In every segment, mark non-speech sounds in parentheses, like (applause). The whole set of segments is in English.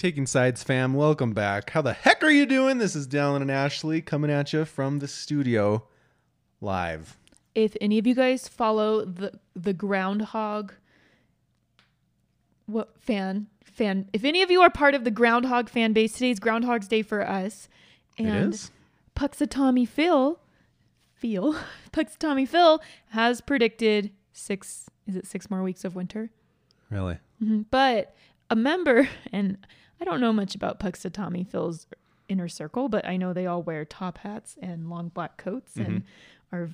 Taking Sides fam, welcome back. How the heck are you doing? This is Dallin and Ashley coming at you from the studio live. If any of you guys follow the the groundhog what fan fan if any of you are part of the groundhog fan base, today's Groundhog's Day for us. it And is? Punxsutawney Phil Phil (laughs) Punxsutawney Phil has predicted six is it six more weeks of winter? Really? Mhm. But a member, (laughs) and I don't know much about Punxsutawney Phil's inner circle, but I know they all wear top hats and long black coats and are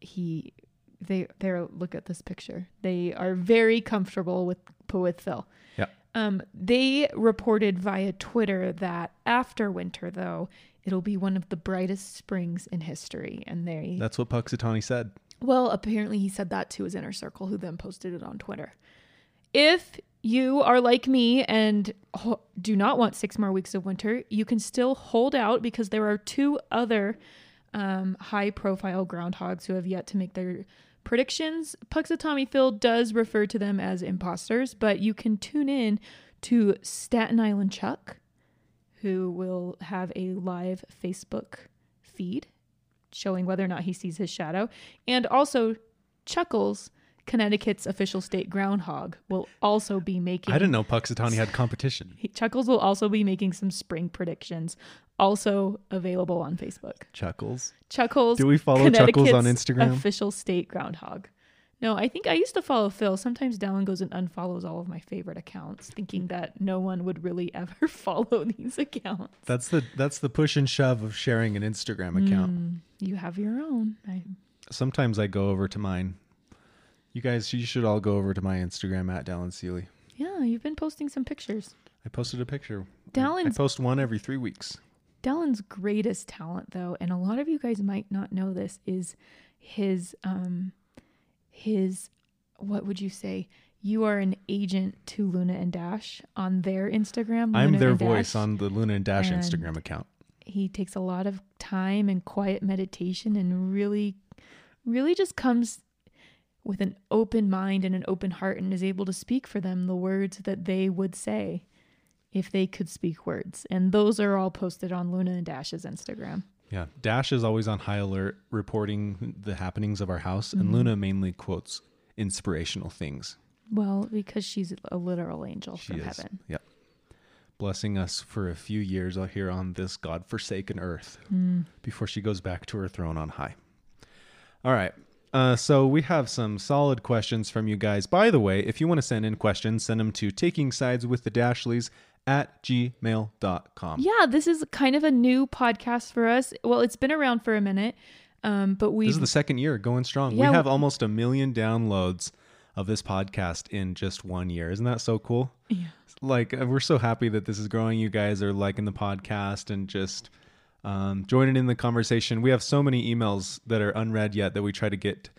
he they they're look at this picture. They are very comfortable with with Phil. Yeah. Um, they reported via Twitter that after winter, though, it'll be one of the brightest springs in history, and they That's what Punxsutawney said. well, apparently he said that to his inner circle, who then posted it on Twitter. If you are like me and ho- do not want six more weeks of winter, you can still hold out because there are two other um, high profile groundhogs who have yet to make their predictions. Punxsutawney Phil does refer to them as imposters, but you can tune in to Staten Island Chuck, who will have a live Facebook feed showing whether or not he sees his shadow. And also, Chuckles, Connecticut's official state groundhog, will also be making. I didn't know Punxsutawney had competition. (laughs) Chuckles will also be making some spring predictions, also available on Facebook. Chuckles. Chuckles. Do we follow Chuckles on Instagram? Official state groundhog. No, I think I used to follow Phil. Sometimes Dallin goes and unfollows all of my favorite accounts, thinking that no one would really (laughs) ever (laughs) follow these accounts. That's the that's the push and shove of sharing an Instagram account. Mm, you have your own. I, Sometimes I go over to mine. You guys, you should all go over to my Instagram at Dallin Seeley. yeah, you've been posting some pictures. I posted a picture. I post one every three weeks. Dallin's greatest talent though, and a lot of you guys might not know this, is his um his what would you say? You are an agent to Luna and Dash on their Instagram. I'm Luna their voice Dash. on the Luna and Dash and- Instagram account. He takes a lot of time and quiet meditation and really really just comes with an open mind and an open heart and is able to speak for them the words that they would say if they could speak words. And those are all posted on Luna and Dash's Instagram. Yeah, Dash is always on high alert, reporting the happenings of our house, Mm-hmm. and Luna mainly quotes inspirational things. Well, because she's a literal angel She from is, heaven. yep, blessing us for a few years out here on this god-forsaken earth Mm. before she goes back to her throne on high. All right. Uh, so we have some solid questions from you guys. By the way, if you want to send in questions, send them to taking sides with the Dashleys at gmail.com. Yeah, this is kind of a new podcast for us. Well, it's been around for a minute, um, but we This is the second year going strong. Yeah, we have almost a million downloads of this podcast in just one year. Isn't that so cool? Yeah. Like, uh, we're so happy that this is growing. You guys are liking the podcast and just um, joining in the conversation. We have so many emails that are unread yet that we try to get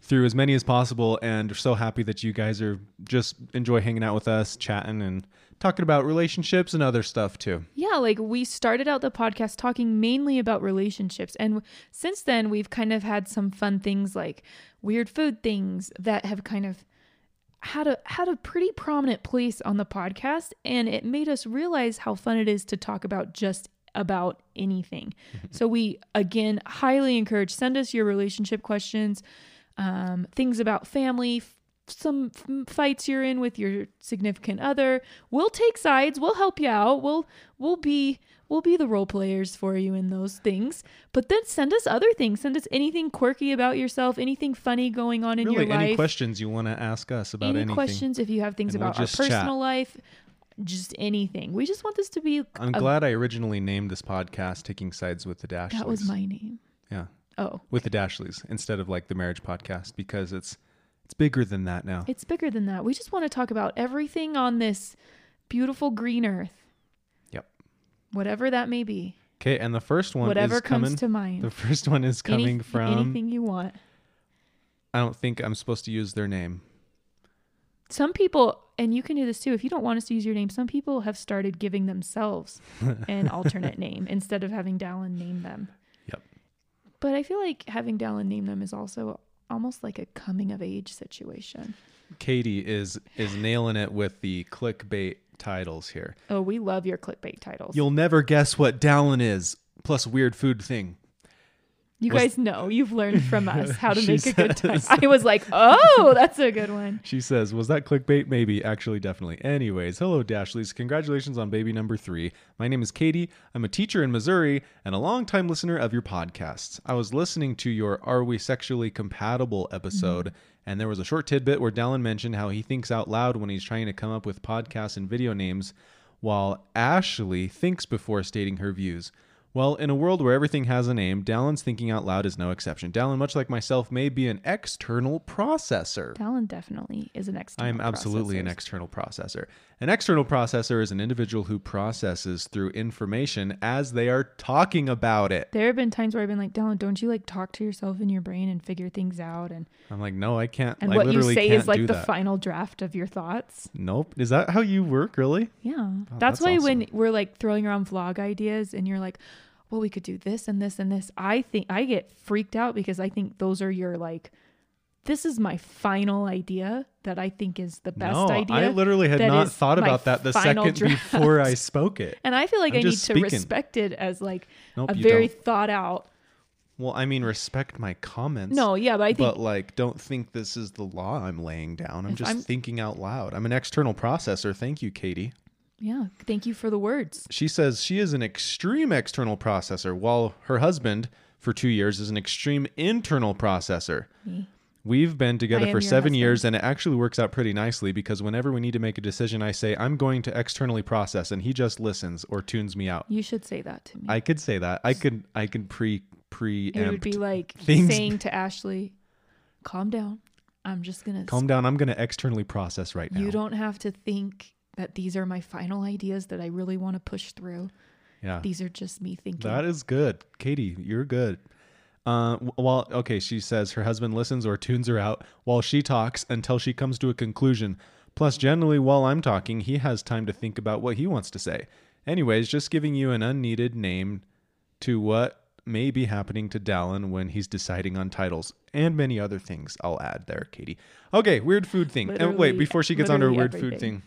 through as many as possible. And we're so happy that you guys are just enjoy hanging out with us, chatting and talking about relationships and other stuff too. Yeah, like we started out the podcast talking mainly about relationships. And since then, we've kind of had some fun things like weird food things that have kind of had a had a pretty prominent place on the podcast and it made us realize how fun it is to talk about just about anything. so we again highly encourage send us your relationship questions, um, things about family, f- some f- fights you're in with your significant other. We'll take sides. We'll help you out. We'll we'll be we'll be the role players for you in those things. But then send us other things. Send us anything quirky about yourself, anything funny going on in really, your life. any questions you want to ask us about any anything? questions if you have things And we'll about our just chat. personal life, just anything. We just want this to be I'm a- glad I originally named this podcast "Taking Sides with the Dashleys." that was my name. yeah, Oh, with the Dashleys instead of like the marriage podcast because it's it's bigger than that now. it's bigger than that. We just want to talk about everything on this beautiful green earth. Yep. Whatever that may be. Okay, and the first one Whatever is comes coming. to mind. the first one is coming Any- from. anything you want. I don't think I'm supposed to use their name. Some people, and you can do this too, if you don't want us to use your name, some people have started giving themselves an (laughs) alternate name instead of having Dallin name them. Yep. But I feel like having Dallin name them is also almost like a coming of age situation. Katie is is nailing it with the clickbait titles here. Oh, we love your clickbait titles. You'll never guess what Dallin is, plus weird food thing. You was- guys know you've learned from (laughs) us how to make a good time. (laughs) I was like, oh, that's a good one. She says, Was that clickbait? Maybe. Actually, definitely. Anyways, hello, Dashleys. Congratulations on baby number three. My name is Katie. I'm a teacher in Missouri and a longtime listener of your podcasts. I was listening to your Are We Sexually Compatible episode, mm-hmm. and there was a short tidbit where Dallin mentioned how he thinks out loud when he's trying to come up with podcast and video names, while Ashley thinks before stating her views. Well, in a world where everything has a name, Dallin's thinking out loud is no exception. Dallin, much like myself, may be an external processor. Dallin definitely is an external. I'm absolutely an external processor. An external processor is an individual who processes through information as they are talking about it. There have been times where I've been like, Dallin, don't you like talk to yourself in your brain and figure things out? And I'm like, no, I can't. and I what you say is like the that. final draft of your thoughts. Nope. Is that how you work, really? Yeah. Oh, that's, that's why when we're like throwing around vlog ideas and you're like, well, we could do this and this and this. I think I get freaked out because I think those are your like, this is my final idea that I think is the best no, idea. I literally had not thought about that the second draft. before I spoke it. (laughs) and I feel like I'm I need just to respect it as like Nope, a very don't. thought out. Well, I mean, respect my comments. No, yeah, but I think but like, don't think this is the law I'm laying down. I'm just I'm- thinking out loud. I'm an external processor. Thank you, Katie. Yeah. Thank you for the words. She says she is an extreme external processor, while her husband, for two years, is an extreme internal processor. Me. We've been together for seven husband. years, and it actually works out pretty nicely because whenever we need to make a decision, I say, I'm going to externally process, and he just listens or tunes me out. You should say that to me. I could say that. I could I could pre preempt. it would be like things- saying (laughs) to Ashley, "Calm down. I'm just gonna. Calm down. I'm going to externally process right now. You don't have to think that these are my final ideas that I really want to push through. Yeah. These are just me thinking. That is good. Katie, you're good. Uh, well, okay, she says her husband listens or tunes her out while she talks until she comes to a conclusion. Plus, generally, while I'm talking, he has time to think about what he wants to say. Anyways, just giving you an unneeded name to what may be happening to Dallin when he's deciding on titles and many other things. I'll add there, Katie. Okay, weird food thing. And wait, before she gets on to her weird food thing,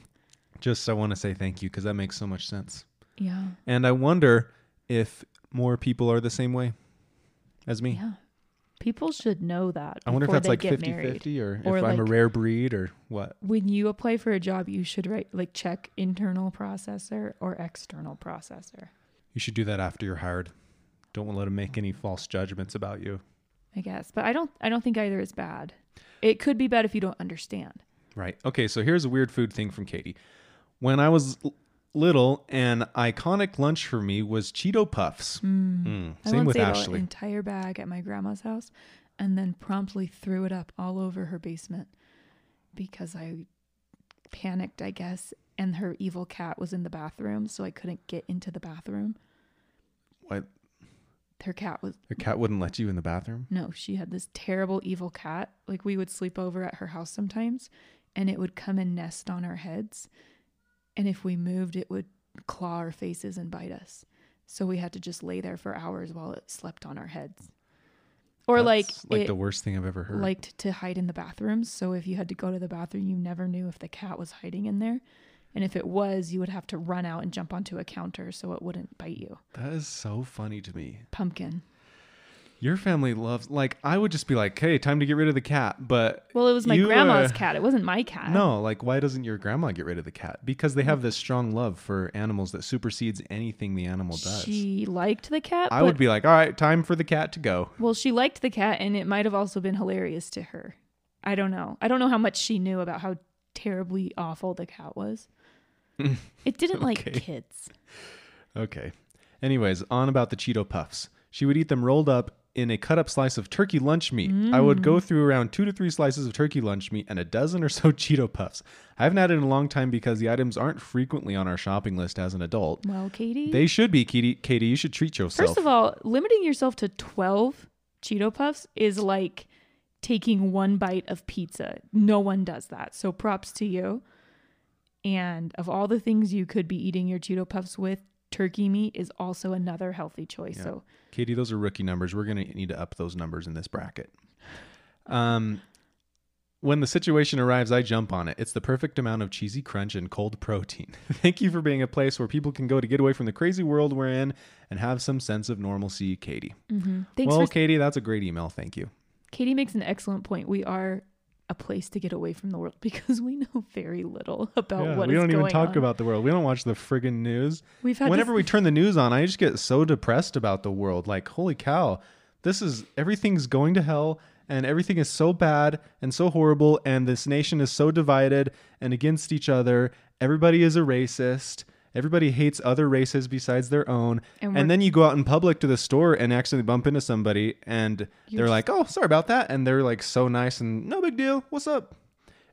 just I want to say thank you because that makes so much sense. yeah. And I wonder if more people are the same way as me. Yeah. People should know that. I wonder if that's like get 50 married. 50 or, Or if I'm a rare breed or what. When you apply for a job, you should write like check internal processor or external processor. You should do that after you're hired. Don't let them make any false judgments about you. I guess, but I don't. I don't think either is bad. It could be bad if you don't understand. Right. Okay, so here's a weird food thing from Katie. When I was l- little, an iconic lunch for me was Cheeto Puffs. Mm, I Same once with ate Ashley. an entire bag at my grandma's house, and then promptly threw it up all over her basement because I panicked, I guess. And her evil cat was in the bathroom, so I couldn't get into the bathroom. What? Her cat was The cat wouldn't let you in the bathroom? no, she had this terrible evil cat. Like we would sleep over at her house sometimes, and it would come and nest on our heads. And if we moved, it would claw our faces and bite us. So we had to just lay there for hours while it slept on our heads. Or like That's like it the worst thing I've ever heard. liked to hide in the bathrooms. So if you had to go to the bathroom, you never knew if the cat was hiding in there. And if it was, you would have to run out and jump onto a counter so it wouldn't bite you. that is so funny to me. Pumpkin. Your family loves like I would just be like, "Hey, time to get rid of the cat." But Well, it was my you, grandma's uh, cat. It wasn't my cat. No, like why doesn't your grandma get rid of the cat? Because they have this strong love for animals that supersedes anything the animal does. She liked the cat. I but, would be like, "All right, time for the cat to go." Well, she liked the cat, and it might have also been hilarious to her. I don't know. I don't know how much she knew about how terribly awful the cat was. (laughs) it didn't like Okay. kids. Okay. Anyways, on about the Cheeto Puffs. She would eat them rolled up in a cut up slice of turkey lunch meat. I would go mm. through around two to three slices of turkey lunch meat and a dozen or so (laughs) Cheeto Puffs. I haven't had it in a long time because the items aren't frequently on our shopping list as an adult. Well, Katie. They should be, Katie. Katie, you should treat yourself. First of all, limiting yourself to 12 Cheeto Puffs is like taking one bite of pizza. No one does that. So props to you. And of all the things you could be eating your Cheeto Puffs with, turkey meat is also another healthy choice. Yeah. So Katie, those are rookie numbers. We're going to need to up those numbers in this bracket. Um, When the situation arrives, I jump on it. It's the perfect amount of cheesy crunch and cold protein. (laughs) Thank you for being a place where people can go to get away from the crazy world we're in and have some sense of normalcy, Katie. Mm-hmm. Thanks well, Katie, that's a great email. Thank you. Katie makes an excellent point. We are a place to get away from the world (laughs) because we know very little about Yeah, what we don't even talk on. about the world. We don't watch the friggin' news. We've had Whenever this- we (laughs) turn the news on, I just get so depressed about the world. Like, holy cow, this is everything's going to hell and everything is so bad and so horrible and this nation is so divided and against each other. Everybody is a racist. Everybody hates other races besides their own. And And, then you go out in public to the store and accidentally bump into somebody and they're like, "Oh, sorry about that." And they're like so nice and no big deal. What's up?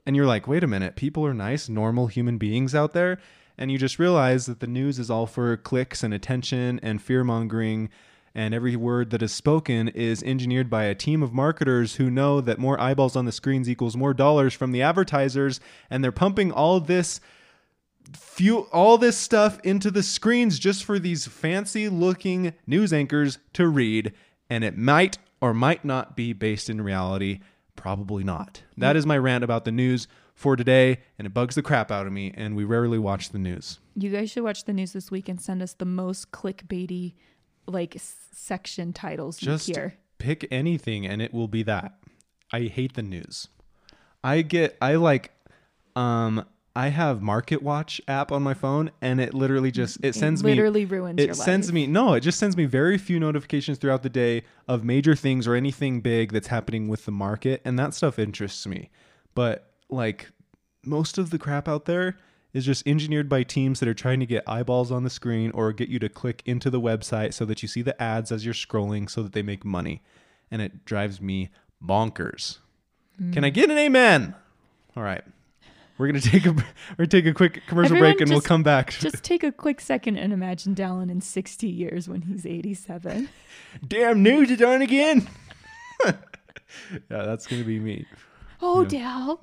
And you're like, wait a minute, people are nice, normal human beings out there. And you just realize that the news is all for clicks and attention and fear mongering. And every word that is spoken is engineered by a team of marketers who know that more eyeballs on the screens equals more dollars from the advertisers. And they're pumping all this fuel, all this stuff into the screens just for these fancy looking news anchors to read. And it might or might not be based in reality. Probably not. That is my rant about the news for today, and it bugs the crap out of me. And we rarely watch the news. You guys should watch the news this week and send us the most clickbaity like s- section titles Just hear. pick anything, and it will be that. I hate the news. I get, I like, um, I have Market Watch app on my phone, and it literally just it sends me literally ruins it sends life. me no it just sends me very few notifications throughout the day of major things or anything big that's happening with the market and that stuff interests me. But like most of the crap out there is just engineered by teams that are trying to get eyeballs on the screen or get you to click into the website so that you see the ads as you're scrolling so that they make money and it drives me bonkers. Can i mm. get an amen? All right we're gonna take a (laughs) we're gonna take a quick commercial Everyone break and we'll come back (laughs) Just take a quick second and imagine Dallin in 60 years when he's 87. (laughs) Damn news is on again. yeah, that's gonna be me. Oh, Dal.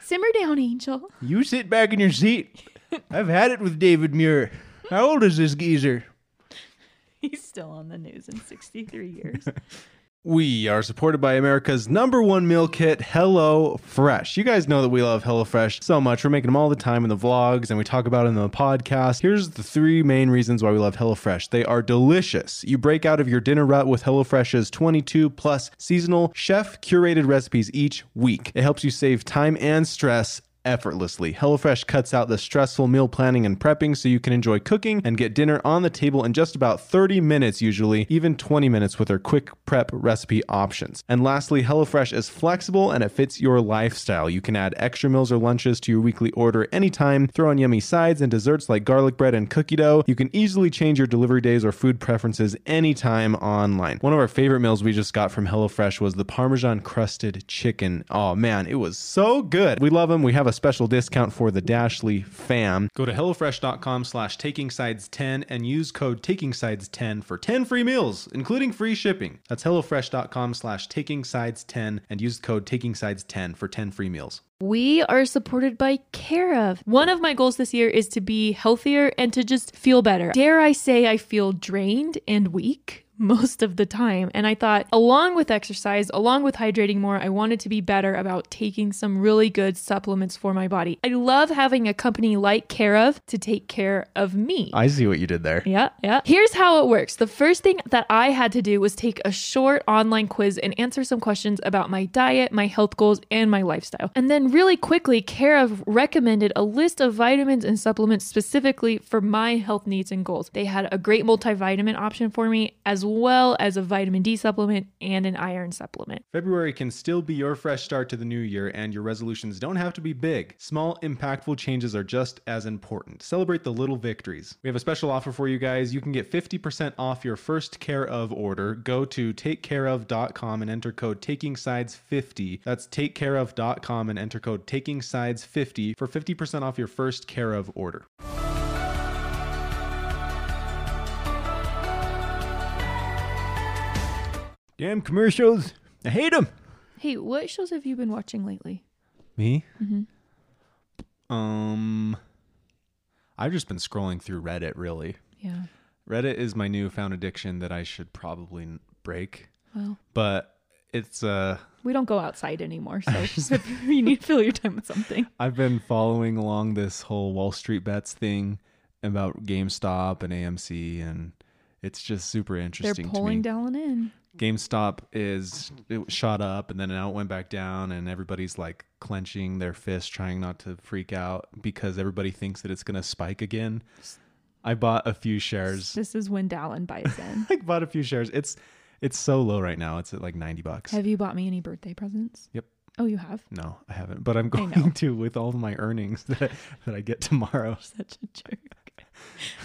Simmer down, Angel. You sit back in your seat. I've had it with David Muir. How old is this geezer? He's still on the news in 63 years. We are supported by America's number one meal kit, Hello Fresh. You guys know that we love Hello Fresh so much. We're making them all the time in the vlogs and we talk about it in the podcast. Here's the three main reasons why we love Hello Fresh. They are delicious. You break out of your dinner rut with Hello Fresh's 22 plus seasonal chef curated recipes each week. It helps you save time and stress effortlessly. HelloFresh cuts out the stressful meal planning and prepping so you can enjoy cooking and get dinner on the table in just about 30 minutes, usually, even 20 minutes with their quick prep recipe options. And lastly, HelloFresh is flexible and it fits your lifestyle. You can add extra meals or lunches to your weekly order anytime, throw on yummy sides and desserts like garlic bread and cookie dough. You can easily change your delivery days or food preferences anytime online. One of our favorite meals we just got from HelloFresh was the Parmesan crusted chicken. Oh man, it was so good. We love them. We have a special discount for the Dashley fam. Go to HelloFresh.com slash TakingSides10 and use code TakingSides10 for 10 free meals, including free shipping. That's HelloFresh.com slash TakingSides10 and use code TakingSides10 for 10 free meals. We are supported by Care of. One of my goals this year is to be healthier and to just feel better. Dare I say I feel drained and weak most of the time. And I thought, along with exercise, along with hydrating more, I wanted to be better about taking some really good supplements for my body. I love having a company like Care of to take care of me. I see what you did there. Yeah, yeah. Here's how it works. The first thing that I had to do was take a short online quiz and answer some questions about my diet, my health goals, and my lifestyle. And then, really quickly, Care of recommended a list of vitamins and supplements specifically for my health needs and goals. They had a great multivitamin option for me, as well as a vitamin D supplement and an iron supplement. February can still be your fresh start to the new year, and your resolutions don't have to be big. Small, impactful changes are just as important. Celebrate the little victories. We have a special offer for you guys. You can get 50% off your first Care of order. Go to takecareof.com and enter code TakingSides50. That's takecareof.com and enter code TakingSides50 for 50% off your first Care of order. Damn commercials. I hate them. Hey, what shows have you been watching lately? Me? Mm-hmm. Um, I've just been scrolling through Reddit. Really, Yeah. Reddit is my newfound addiction that I should probably n- break. Well, But it's uh We don't go outside anymore, so (laughs) (laughs) you need to fill your time with something. I've been following along this whole Wall Street bets thing about GameStop and AMC, and it's just super interesting. They're interesting to me. pulling down in. GameStop is it shot up and then now it went back down, and everybody's like clenching their fists, trying not to freak out because everybody thinks that it's gonna spike again. I bought a few shares. This is when Dallin buys in. (laughs) I bought a few shares. It's it's so low right now. It's at like ninety bucks. have you bought me any birthday presents? Yep. Oh, you have? No, I haven't, but I'm going (laughs) to with all of my earnings that that I get tomorrow. Such a jerk.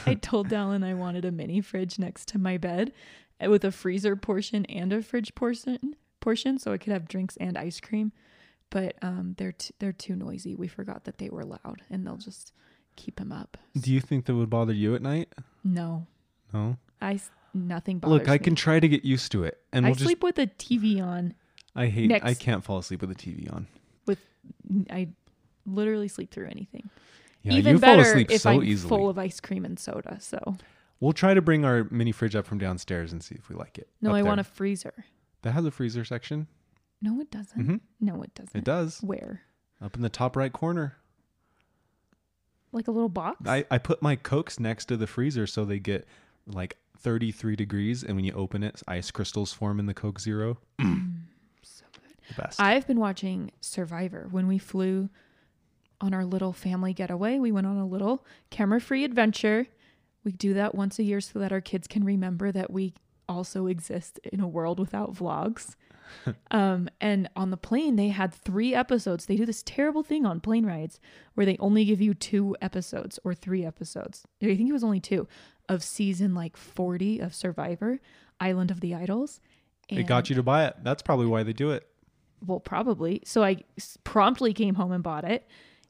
I told Dallin I wanted a mini fridge next to my bed uh, with a freezer portion and a fridge portion portion so I could have drinks and ice cream. But um, they're t- they're too noisy. We forgot that they were loud, and they'll just keep him up. Do you think that would bother you at night? No, No. I s- nothing bothers Look, I me. can try to get used to it, and I we'll just. sleep with a TV on. I hate. I can't fall asleep with the TV on. With I literally sleep through anything. Yeah, Even you fall better asleep if so I'm easily. full of ice cream and soda. So We'll try to bring our mini fridge up from downstairs and see if we like it. no, up I there. want a freezer. That has a freezer section. No, it doesn't. Mhm. No, it doesn't. It does. Where? Up in the top right corner. Like a little box? I, I put my cokes next to the freezer so they get like 33 degrees, and when you open it, ice crystals form in the Coke Zero. (clears throat) so good. The best. I've been watching Survivor. When we flew on our little family getaway, we went on a little camera free adventure. We do that once a year so that our kids can remember that we also exist in a world without vlogs. (laughs) um, and on the plane, they had three episodes. They do this terrible thing on plane rides where they only give you two episodes or three episodes. I think it was only two of season like 40 of Survivor, Island of the Idols. it got you to buy it. That's probably why they do it. well probably so I promptly came home and bought it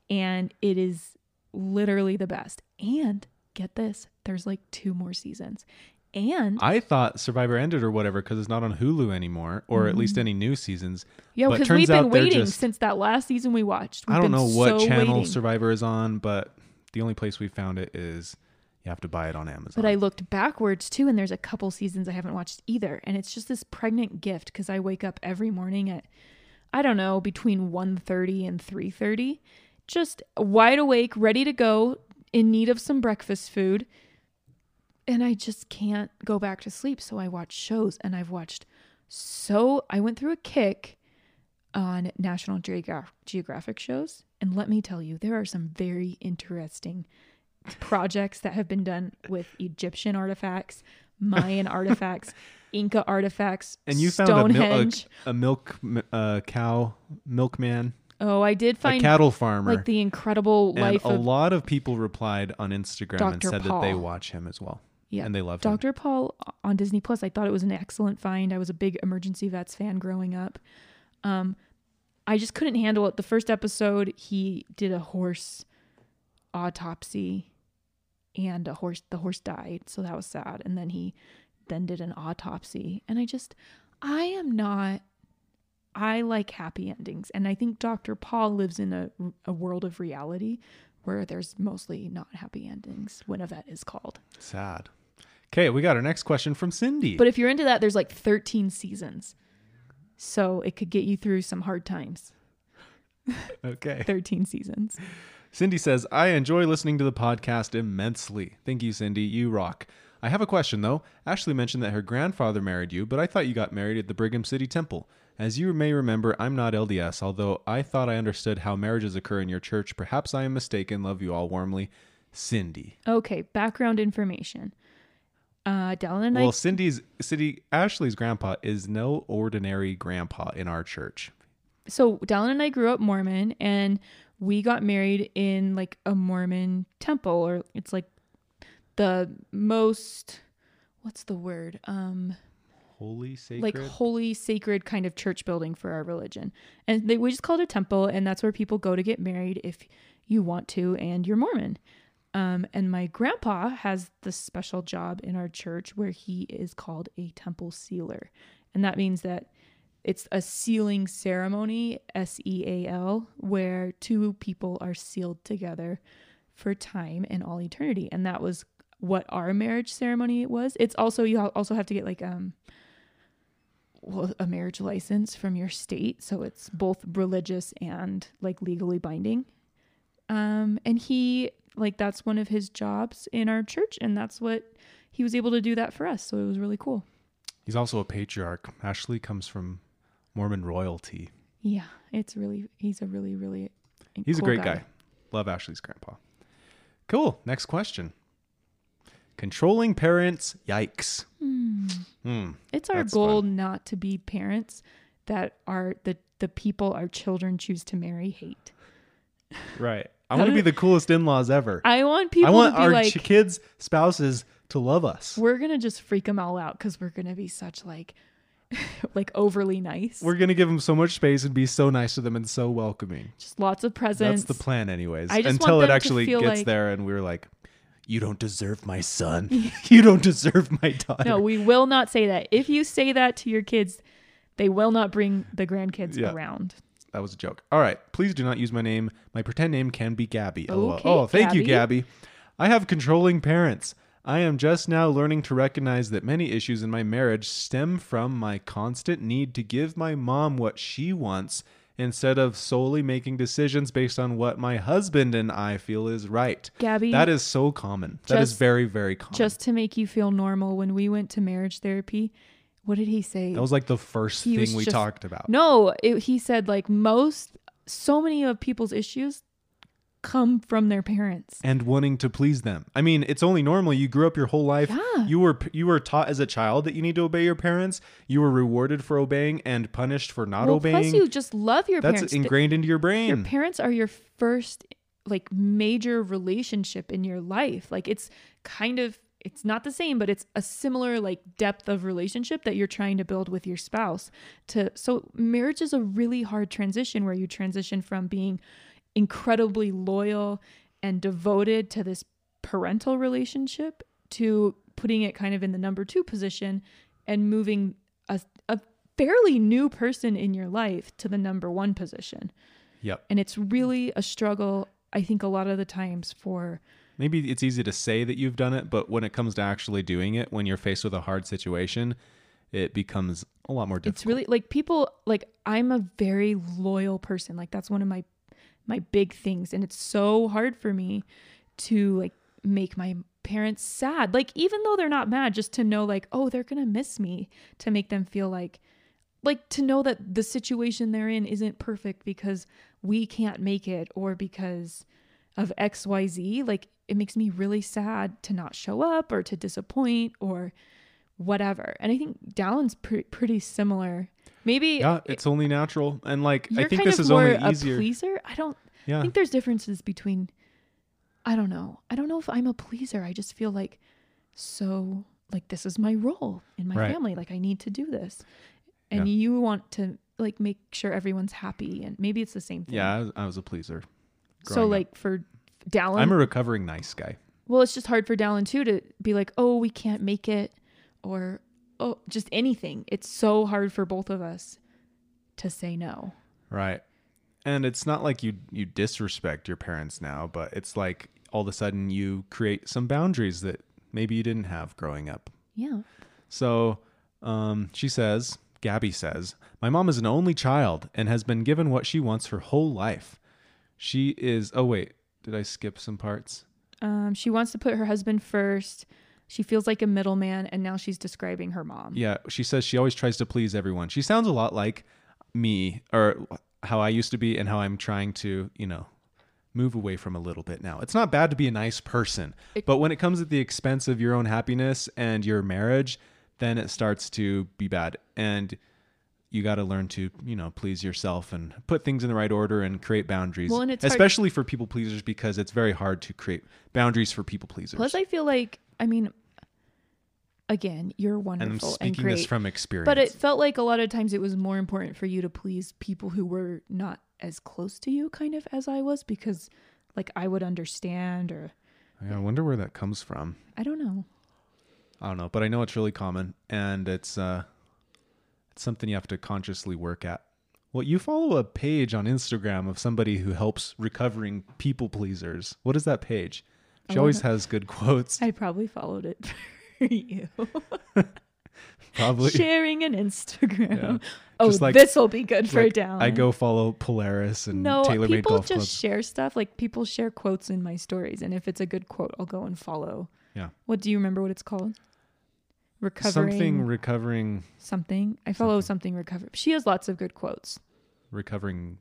and it is literally the best and get this there's like two more seasons and I thought Survivor ended or whatever because it's not on Hulu anymore, or at Mm. least any new seasons. yeah but because we've been waiting just- since that last season we watched We've I don't know what so channel waiting. Survivor is on, but the only place we found it is you have to buy it on Amazon. but i looked backwards too and there's a couple seasons i haven't watched either and it's just this pregnant gift because i wake up every morning at i don't know between 1.30 and 3.30 just wide awake ready to go in need of some breakfast food and I just can't go back to sleep. So I watch shows and I've watched so I went through a kick on National Geogra- Geographic shows. And let me tell you, there are some very interesting projects that have been done with Egyptian artifacts, Mayan (laughs) artifacts, Inca artifacts, and you found a, mil- Stonehenge. a, a milk uh, cow milkman, oh, I did find a cattle farmer. like the incredible and life a of lot of people replied on Instagram and Dr. said that they watch him as well. Yeah. And they loved him. Dr. Pol on Disney Plus. I thought it was an excellent find. I was a big emergency vets fan growing up. Um, I just couldn't handle it. The first episode, he did a horse autopsy, and a horse the horse died, so that was sad. And then he then did an autopsy, and I just I am not. I like happy endings, and I think Dr. Pol lives in a, a world of reality where there's mostly not happy endings when a vet is called. Sad. Okay, we got our next question from Cindy. But if you're into that, there's like 13 seasons. So it could get you through some hard times. (laughs) okay. 13 seasons. Cindy says, I enjoy listening to the podcast immensely. Thank you, Cindy. You rock. I have a question, though. Ashley mentioned that her grandfather married you, but I thought you got married at the Brigham City Temple. As you may remember, I'm not LDS, although I thought I understood how marriages occur in your church. Perhaps I am mistaken. Love you all warmly. Cindy. Okay, background information. Uh, Dallin and Well, I, Well, Cindy's Cindy Ashley's grandpa is no ordinary grandpa in our church. so Dallin and I grew up Mormon and we got married in like a Mormon temple or it's like the most, what's the word? Um, Holy sacred. like holy sacred kind of church building for our religion. And they we just called it a temple and that's where people go to get married if you want to and you're mormon. Um, and my grandpa has this special job in our church where he is called a temple sealer. And that means that it's a sealing ceremony s-e-a-l where two people are sealed together for time and all eternity. And that was what our marriage ceremony was. It's also you also have to get like um a marriage license from your state, so it's both religious and like legally binding. Um, and he like that's one of his jobs in our church, and that's what he was able to do that for us. So it was really cool. He's also a patriarch. Ashley comes from Mormon royalty. Yeah, it's really he's a really really He's cool a great guy. Love Ashley's grandpa. Cool. Next question. Controlling parents. Yikes. Hmm. It's our goal not to be parents that are the the people our children choose to marry hate. Right. (laughs) I want to be the coolest in-laws ever. I want people I want to be our like, ch- kids' spouses to love us. we're gonna just freak them all out because we're gonna be such like, (laughs) like overly nice. We're gonna give them so much space and be so nice to them and so welcoming. just lots of presents. That's the plan, anyways. I just Until it actually gets like- there, and we're like, "You don't deserve my son. (laughs) (laughs) you don't deserve my daughter." No, we will not say that. If you say that to your kids, they will not bring the grandkids Yeah. around. That was a joke. All right. Please do not use my name. My pretend name can be Gabby. Okay, oh, thank you, Gabby. Gabby. I have controlling parents. I am just now learning to recognize that many issues in my marriage stem from my constant need to give my mom what she wants instead of solely making decisions based on what my husband and I feel is right. Gabby, That is so common. That is very, very common. just to make you feel normal. When we went to marriage therapy, what did he say? that was like the first He thing we just- talked about. No, it, he said like most, so many of people's issues come from their parents. and wanting to please them. I mean, it's only normal. You grew up your whole life. Yeah. You were you were taught as a child that you need to obey your parents. You were rewarded for obeying and punished for not well, obeying. plus you just love your That's parents. Th- ingrained into your brain. Your parents are your first like major relationship in your life. Like it's kind of it's not the same, but it's a similar like depth of relationship that you're trying to build with your spouse. To so marriage is a really hard transition where you transition from being incredibly loyal and devoted to this parental relationship to putting it kind of in the number 2 position and moving a, a fairly new person in your life to the number 1 position. yep. And it's really a struggle, I think, a lot of the times for Maybe it's easy to say that you've done it, but when it comes to actually doing it, when you're faced with a hard situation, it becomes a lot more difficult. it's really like people like I'm a very loyal person. Like that's one of my my big things and it's so hard for me to like make my parents sad. Like even though they're not mad, just to know like, oh, they're to miss me to make them feel like like to know that the situation they're in isn't perfect because we can't make it or because of XYZ, like it makes me really sad to not show up or to disappoint or whatever. And I think Dallin's pre- pretty similar. Maybe yeah, it's only natural, and like I think kind this of is more only a easier. pleaser. I don't Yeah, I think there's differences between I don't know. I don't know if I'm a pleaser. I just feel like so like this is my role in my Right. family. Like I need to do this. And Yeah. you want to like make sure everyone's happy and maybe it's the same thing. yeah, I was, I was a pleaser. So growing up. like for Dallin I'm a recovering nice guy. well, it's just hard for Dallin too to be like, "Oh, we can't make it," or "Oh, just anything." It's so hard for both of us to say no. Right. And it's not like you you disrespect your parents now, but it's like all of a sudden you create some boundaries that maybe you didn't have growing up. Yeah. So um, she says, Gabby says, My mom is an only child and has been given what she wants her whole life. She is, oh, wait, did I skip some parts? Um, she wants to put her husband first. She feels like a middleman, and now she's describing her mom. Yeah, she says she always tries to please everyone. She sounds a lot like me or how I used to be and how I'm trying to, you know, move away from a little bit now. It's not bad to be a nice person, It- but when it comes at the expense of your own happiness and your marriage, then it starts to be bad. And you got to learn to, you know, please yourself and put things in the right order and create boundaries. Well, and it's hard- especially for people pleasers because it's very hard to create boundaries for people pleasers. Plus, I feel like, I mean, again, you're and I'm wonderful and, speaking great. this from experience. but it felt like a lot of times it was more important for you to please people who were not as close to you, kind of as I was, because like I would understand, or Yeah, I wonder where that comes from. I don't know. I don't know, but I know it's really common and it's uh it's something you have to consciously work at. Well, you follow a page on Instagram of somebody who helps recovering people pleasers. What is that page? She Oh, always has good quotes. (laughs) I probably followed it for (laughs) you. (laughs) Probably. sharing an Instagram. Yeah. Oh, like- this will be good for Like, down. I go follow Polaris and No, TaylorMade people Golf just Clubs. share stuff. Like people share quotes in my stories, and if it's a good quote, I'll go and follow. Yeah. What do you remember? What it's called? Recovering Something recovering, something. I follow something recover. She has lots of good quotes. recovering.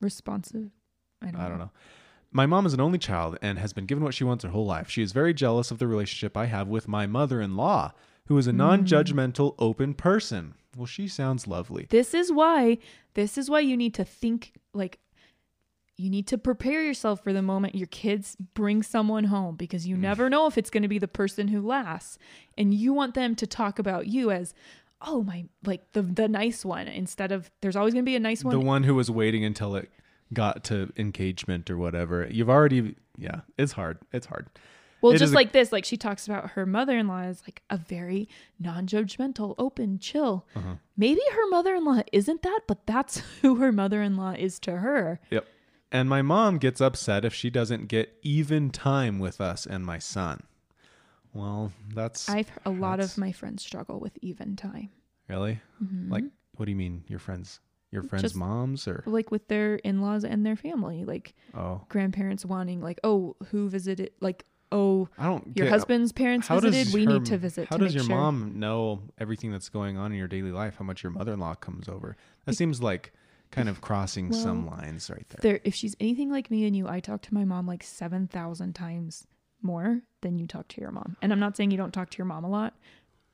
Responsive. I don't, I don't know. My mom is an only child and has been given what she wants her whole life. She is very jealous of the relationship I have with my mother in law, who is a Hmm. non judgmental, open person. Well, she sounds lovely. This is why. This is why you need to think like. You need to prepare yourself for the moment your kids bring someone home because you never know if it's going to be the person who lasts, and you want them to talk about you as, oh my, like the the nice one instead of there's always going to be a nice one The one who was waiting until it got to engagement or whatever. You've already, yeah, it's hard. It's hard. Well, It is just a- like this, like she talks about her mother-in-law as like a very non-judgmental, open, chill. Uh-huh. Maybe her mother-in-law isn't that, but that's (laughs) who her mother-in-law is to her. Yep. And my mom gets upset if she doesn't get even time with us and my son. Well, that's I've a lot That's- of my friends struggle with even time, really mm-hmm. like. What do you mean, your friends? Your friends' Just- moms or like with their in-laws and their family, like oh, grandparents wanting, like, oh, who visited, like, oh, I don't. your get, husband's parents visited. We her- need to visit. How to does your sure. mom know everything that's going on in your daily life? How much your mother-in-law comes over? That seems like kind of crossing some lines right there. there if she's anything like me and you i talk to my mom like 7000 times more than you talk to your mom and i'm not saying you don't talk to your mom a lot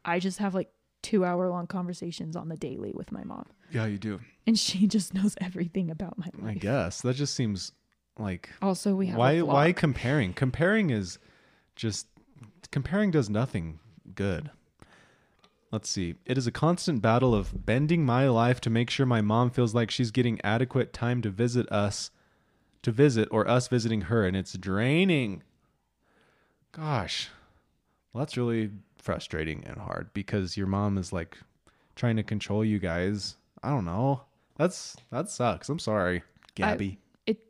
i just have like two hour long conversations on the daily with my mom Yeah, you do. and she (laughs) just knows everything about my life. I guess that just seems like also we have why why comparing? Comparing is just comparing does nothing good. Let's see. It is a constant battle of bending my life to make sure my mom feels like she's getting adequate time to visit us to visit or us visiting her and it's draining. Gosh. Well, that's really frustrating and hard because your mom is like trying to control you guys. I don't know. That's that sucks. I'm sorry, Gabby. it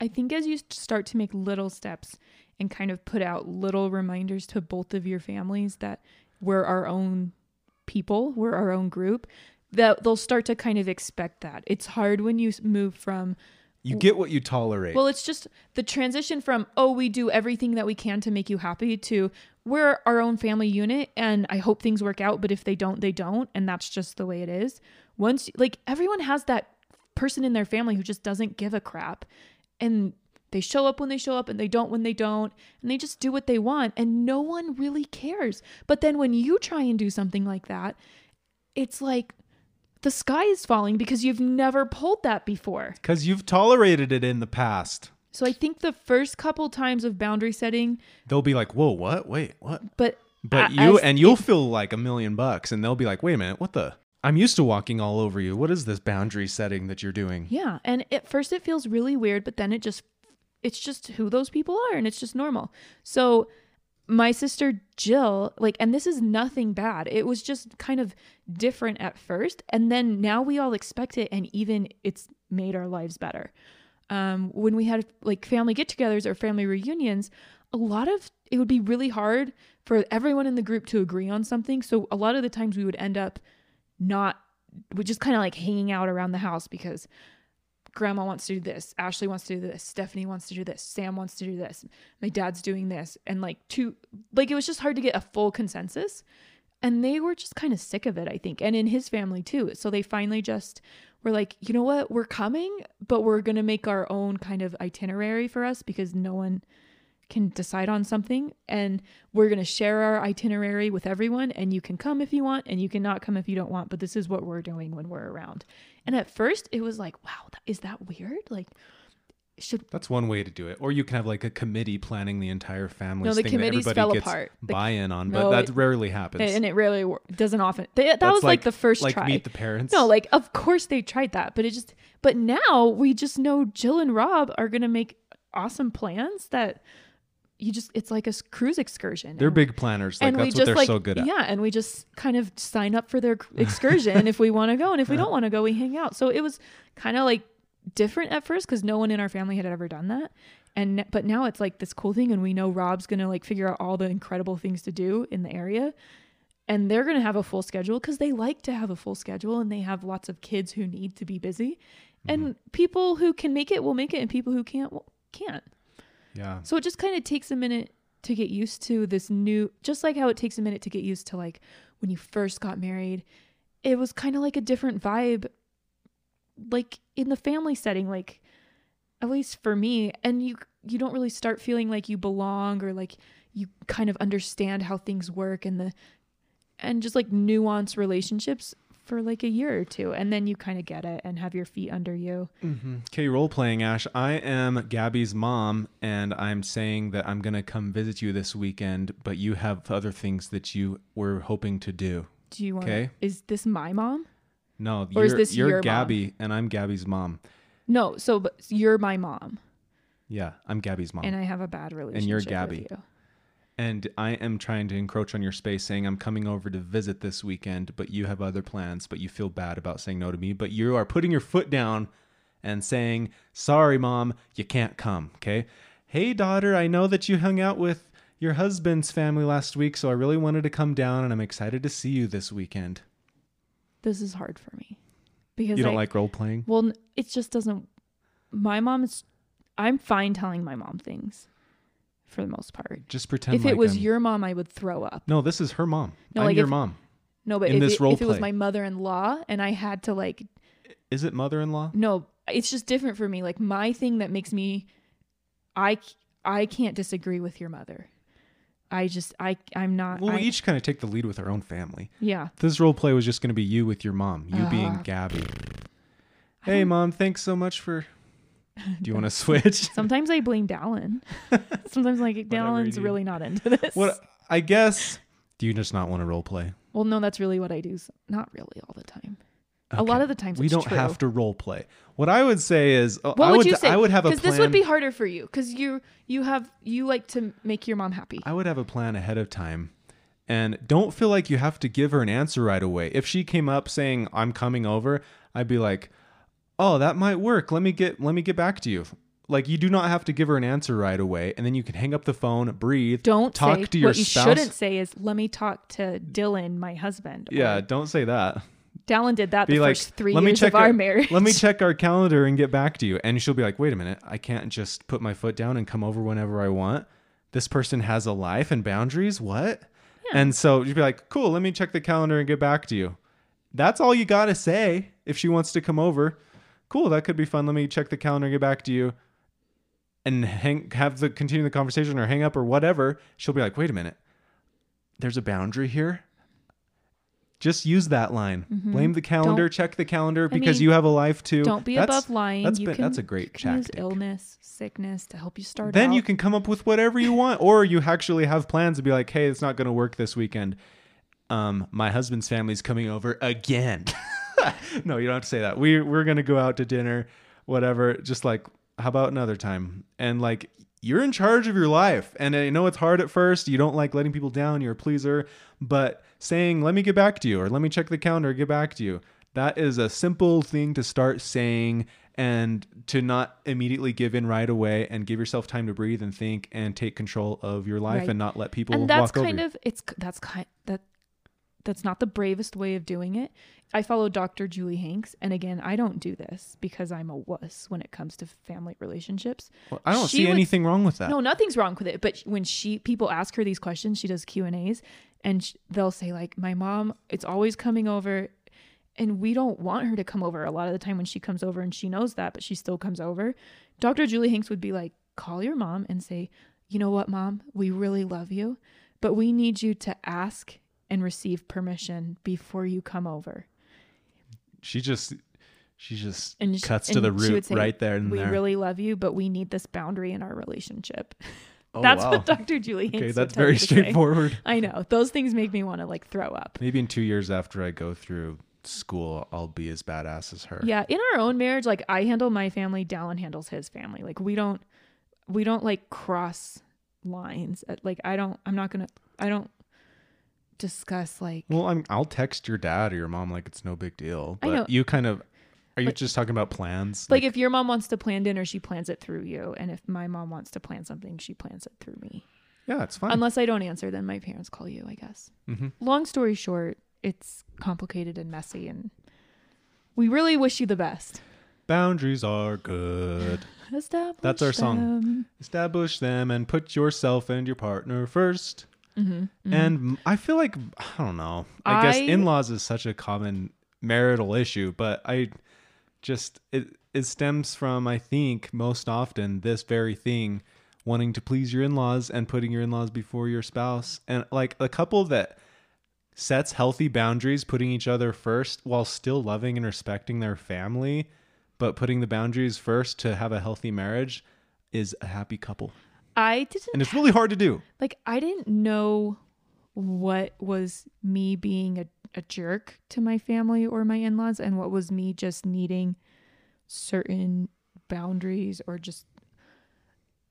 i think as you start to make little steps and kind of put out little reminders to both of your families that we're our own people we're our own group that they'll start to kind of expect that it's hard when you move from you get what you tolerate. well it's just the transition from oh we do everything that we can to make you happy to we're our own family unit and i hope things work out but if they don't they don't and that's just the way it is once like everyone has that person in their family who just doesn't give a crap and they show up when they show up and they don't when they don't and they just do what they want and no one really cares but then when you try and do something like that it's like the sky is falling because you've never pulled that before Because you've tolerated it in the past. so i think the first couple times of boundary setting They'll be like, "Whoa, what? Wait, what?" but But you and you'll feel like a million bucks, and they'll be like, "Wait a minute, what the? I'm used to walking all over you. What is this boundary setting that you're doing?" Yeah, and at first it feels really weird, but then it just it's just who those people are and it's just normal. So my sister Jill, like and this is nothing bad. It was just kind of different at first and then now we all expect it and even it's made our lives better. Um when we had like family get-togethers or family reunions, a lot of it would be really hard for everyone in the group to agree on something. So a lot of the times we would end up not we just kind of like hanging out around the house because grandma wants to do this. Ashley wants to do this. Stephanie wants to do this. Sam wants to do this. My dad's doing this. And like two like it was just hard to get a full consensus. And they were just kind of sick of it i think. And in his family too. So they finally just were like you know what? We're coming but we're to make our own kind of itinerary for us because no one can decide on something and we're going to share our itinerary with everyone and you can come if you want and you cannot come if you don't want but this is what we're doing when we're around and at first it was like wow is that weird like should That's one way to do it. Or you can have like a committee planning the entire family. No, the thing committees fell gets apart. Buy-in on, No, but that it- rarely happens. and it really wor- doesn't often they, that That's was like, the first like try meet the parents. no like of course they tried that but it just but now we just know jill and rob are going to make awesome plans that you just it's like a cruise excursion. They're And- big planners. Like and we that's what just they're like so good at. yeah and we just kind of sign up for their excursion. If we want to go and if we (laughs) don't want to go we hang out. So it was kind of like different at first because no one in our family had ever done that. And but now it's like this cool thing and we know rob's gonna like figure out all the incredible things to do in the area. And they're going to have a full schedule because they like to have a full schedule and they have lots of kids who need to be busy. And mm-hmm. people who can make it will make it and people who can't will, can't Yeah. so it just kind of takes a minute to get used to this new just like how it takes a minute to get used to like when you first got married it was kind of like a different vibe like in the family setting like at least for me and you you don't really start feeling like you belong or like you kind of understand how things work and the and just like nuance relationships for like a year or two and then you kind of get it and have your feet under you mm-hmm. Okay, role playing, Ash. I am Gabby's mom, and I'm saying that I'm gonna come visit you this weekend, but you have other things that you were hoping to do. do you want Okay. is this my mom No, Or you're, is this you're your mom? Gabby, and I'm Gabby's mom. no so but you're my mom Yeah, I'm Gabby's mom. and I have a bad relationship And you're with Gabby. you. And I am trying to encroach on your space, saying I'm coming over to visit this weekend, but you have other plans, but you feel bad about saying no to me. But you are putting your foot down and saying, Sorry, mom, you can't come. Okay. Hey, daughter, I know that you hung out with your husband's family last week, so I really wanted to come down and I'm excited to see you this weekend. This is hard for me because You don't I, like role playing? Well, it just doesn't. My mom's. I'm fine telling my mom things, for the most part. Just pretend if like it was I'm- your mom, I would throw up. No, this is her mom. No, I'm like your if- mom. No, but In if, this it, role if it was my mother-in-law and I had to like, Is it mother in law? no, it's just different for me. Like my thing that makes me, I I can't disagree with your mother. I just I I'm not. Well, I, we each kind of take the lead with our own family. yeah. This role play was just going to be you with your mom, you being Uh, Gabby. Hey, mom, thanks so much for. (laughs) Do you want to switch? (laughs) Sometimes I blame Dallin. (laughs) Sometimes like Dallin's really not into this. what I guess. Do you just not want to role play? Well, no, that's really what I do. Not really all the time. A lot of the times we don't true. have to role play. What I would say is, uh, What I would, would you say? I would have a plan. this would be harder for you because you you have you like to make your mom happy. I would have a plan ahead of time. And don't feel like you have to give her an answer right away. If she came up saying I'm coming over, I'd be like, "Oh, that might work. Let me get let me get back to you." Like you do not have to give her an answer right away, and then you can hang up the phone, breathe, Don't talk say to your what you spouse. shouldn't say is let me talk to Dylan, my husband. Yeah, don't say that. Dallin did that Be the like, first three let me years check of our our- marriage. Let me check our calendar and get back to you. And she'll be like, wait a minute, I can't just put my foot down and come over whenever I want. This person has a life and boundaries. What? Yeah. And so you'd be like, cool, let me check the calendar and get back to you. That's all you got to say if she wants to come over. Cool, that could be fun. Let me check the calendar and get back to you. And hang, have the continue the conversation or hang up or whatever. She'll be like, wait a minute, there's a boundary here. Just use that line. Blame the calendar. Don't- check the calendar because mean, you have a life too. Don't be That's- above lying. That's been, can, that's a great you can use tactic. illness, sickness to help you start. Then you can come up with whatever you want, or you actually have plans to be like, "Hey, it's not going to work this weekend. Um, my husband's family's coming over again." (laughs) (laughs) no, you don't have to say that. We we're going to go out to dinner, whatever. Just like, how about another time? And like, you're in charge of your life, and I know it's hard at first. You don't like letting people down. You're a pleaser, but saying, "Let me get back to you," or "Let me check the calendar, get back to you." That is a simple thing to start saying and to not immediately give in right away and give yourself time to breathe and think and take control of your life Right. and not let people and that's walk over kind you. of it's that's kind that that's not the bravest way of doing it. I follow Dr. Julie Hanks, and again, I don't do this because I'm a wuss when it comes to family relationships. Well, I don't she see would- anything wrong with that. No, nothing's wrong with it. But when she people ask her these questions, she does Q and A's, and they'll say like, "My mom, it's always coming over." And we don't want her to come over a lot of the time when she comes over, and she knows that, but she still comes over. Dr. Julie Hanks would be like, call your mom and say, you know what, mom, we really love you, but we need you to ask and receive permission before you come over. She just she just And cuts to the and she would root say, right there and we there. really love you, but we need this boundary in our relationship. (laughs) oh, That's wow. what Dr. Julie Okay, that's very to say. straightforward. (laughs) I know. Those things make me want to like throw up. Maybe in 2 years after I go through school, I'll be as badass as her. Yeah, in our own marriage, like I handle my family, Dallin handles his family. Like we don't we don't like cross lines. Uh, Like I don't I'm not going to I don't discuss like Well, I'm I'll text your dad or your mom like it's no big deal. I But know. you kind of are you Like- just talking about plans? like if your mom wants to plan dinner, she plans it through you, and if my mom wants to plan something, she plans it through me. Yeah, it's fine. Unless I don't answer, then my parents call you, I guess. mm-hmm. Long story short, it's complicated and messy, and we really wish you the best. Boundaries are good. (laughs) Establish That's our song. them. Establish them and put yourself and your partner 1st Mhm, mhm. And I feel like I don't know. I, guess in-laws is such a common marital issue, but I just it it stems from I think most often this very thing wanting to please your in-laws and putting your in-laws before your spouse and like a couple that sets healthy boundaries putting each other first while still loving and respecting their family but putting the boundaries first to have a healthy marriage is a happy couple I didn't and it's really hard to do like I didn't know what was me being a, a jerk to my family or my in-laws and what was me just needing certain boundaries or just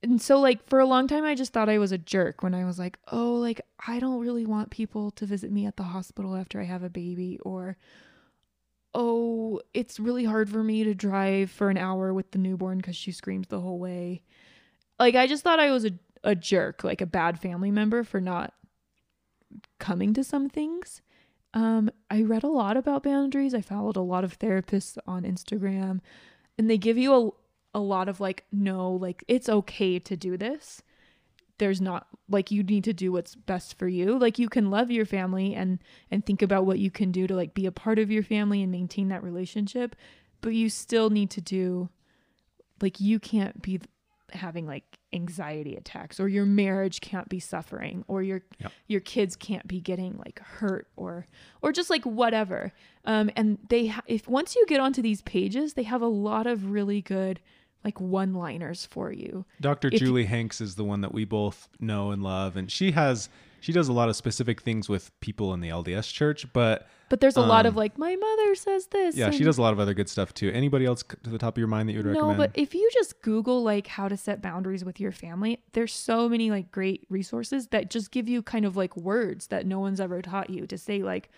and so like for a long time I just thought I was a jerk when I was like, "Oh, like I don't really want people to visit me at the hospital after I have a baby or oh, it's really hard for me to drive for an hour with the newborn cuz she screams the whole way." Like I just thought I was a a jerk, like a bad family member for not coming to some things. Um, I read a lot about boundaries. I followed a lot of therapists on Instagram, and they give you a, a lot of like, no, like it's okay to do this. There's not like you need to do what's best for you. Like you can love your family and and think about what you can do to like be a part of your family and maintain that relationship, but you still need to do like you can't be having like anxiety attacks or your marriage can't be suffering or your Yep. your kids can't be getting like hurt or or just like whatever um and they ha- if once you get onto these pages they have a lot of really good like one liners for you Dr. If- Julie Hanks is the one that we both know and love, and she has she does a lot of specific things with people in the LDS church, but but there's a lot of Um, like my mother says this yeah, she does a lot of other good stuff too. Anybody else to the top of your mind that you would no recommend? but if you just google like how to set boundaries with your family there's so many like great resources that just give you kind of like words that no one's ever taught you to say like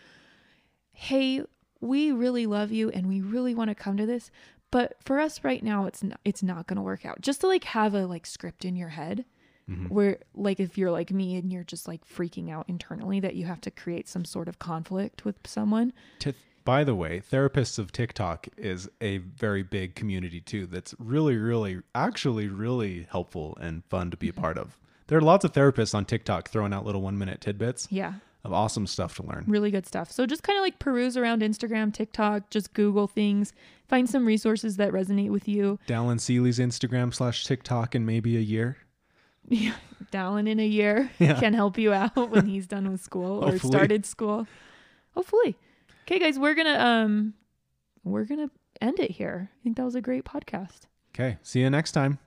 hey we really love you and we really want to come to this but for us right now it's not, it's not going to work out just to like have a like script in your head Mhm. where like if you're like me and you're just like freaking out internally that you have to create some sort of conflict with someone To- by the way, therapists of TikTok is a very big community too. That's really, really, actually, really helpful and fun to be a Mm-hmm. part of. There are lots of therapists on TikTok throwing out little one minute tidbits yeah of awesome stuff to learn. really good stuff. So just kind of like peruse around Instagram, TikTok, just Google things, find some resources that resonate with you. Dallin Seeley's Instagram slash TikTok in maybe a year. Yeah, Dallin in a year (laughs) Yeah. can help you out when he's done with school or started school. Hopefully. Okay, guys, we're gonna um we're gonna end it here. I think that was a great podcast. Okay, see you next time.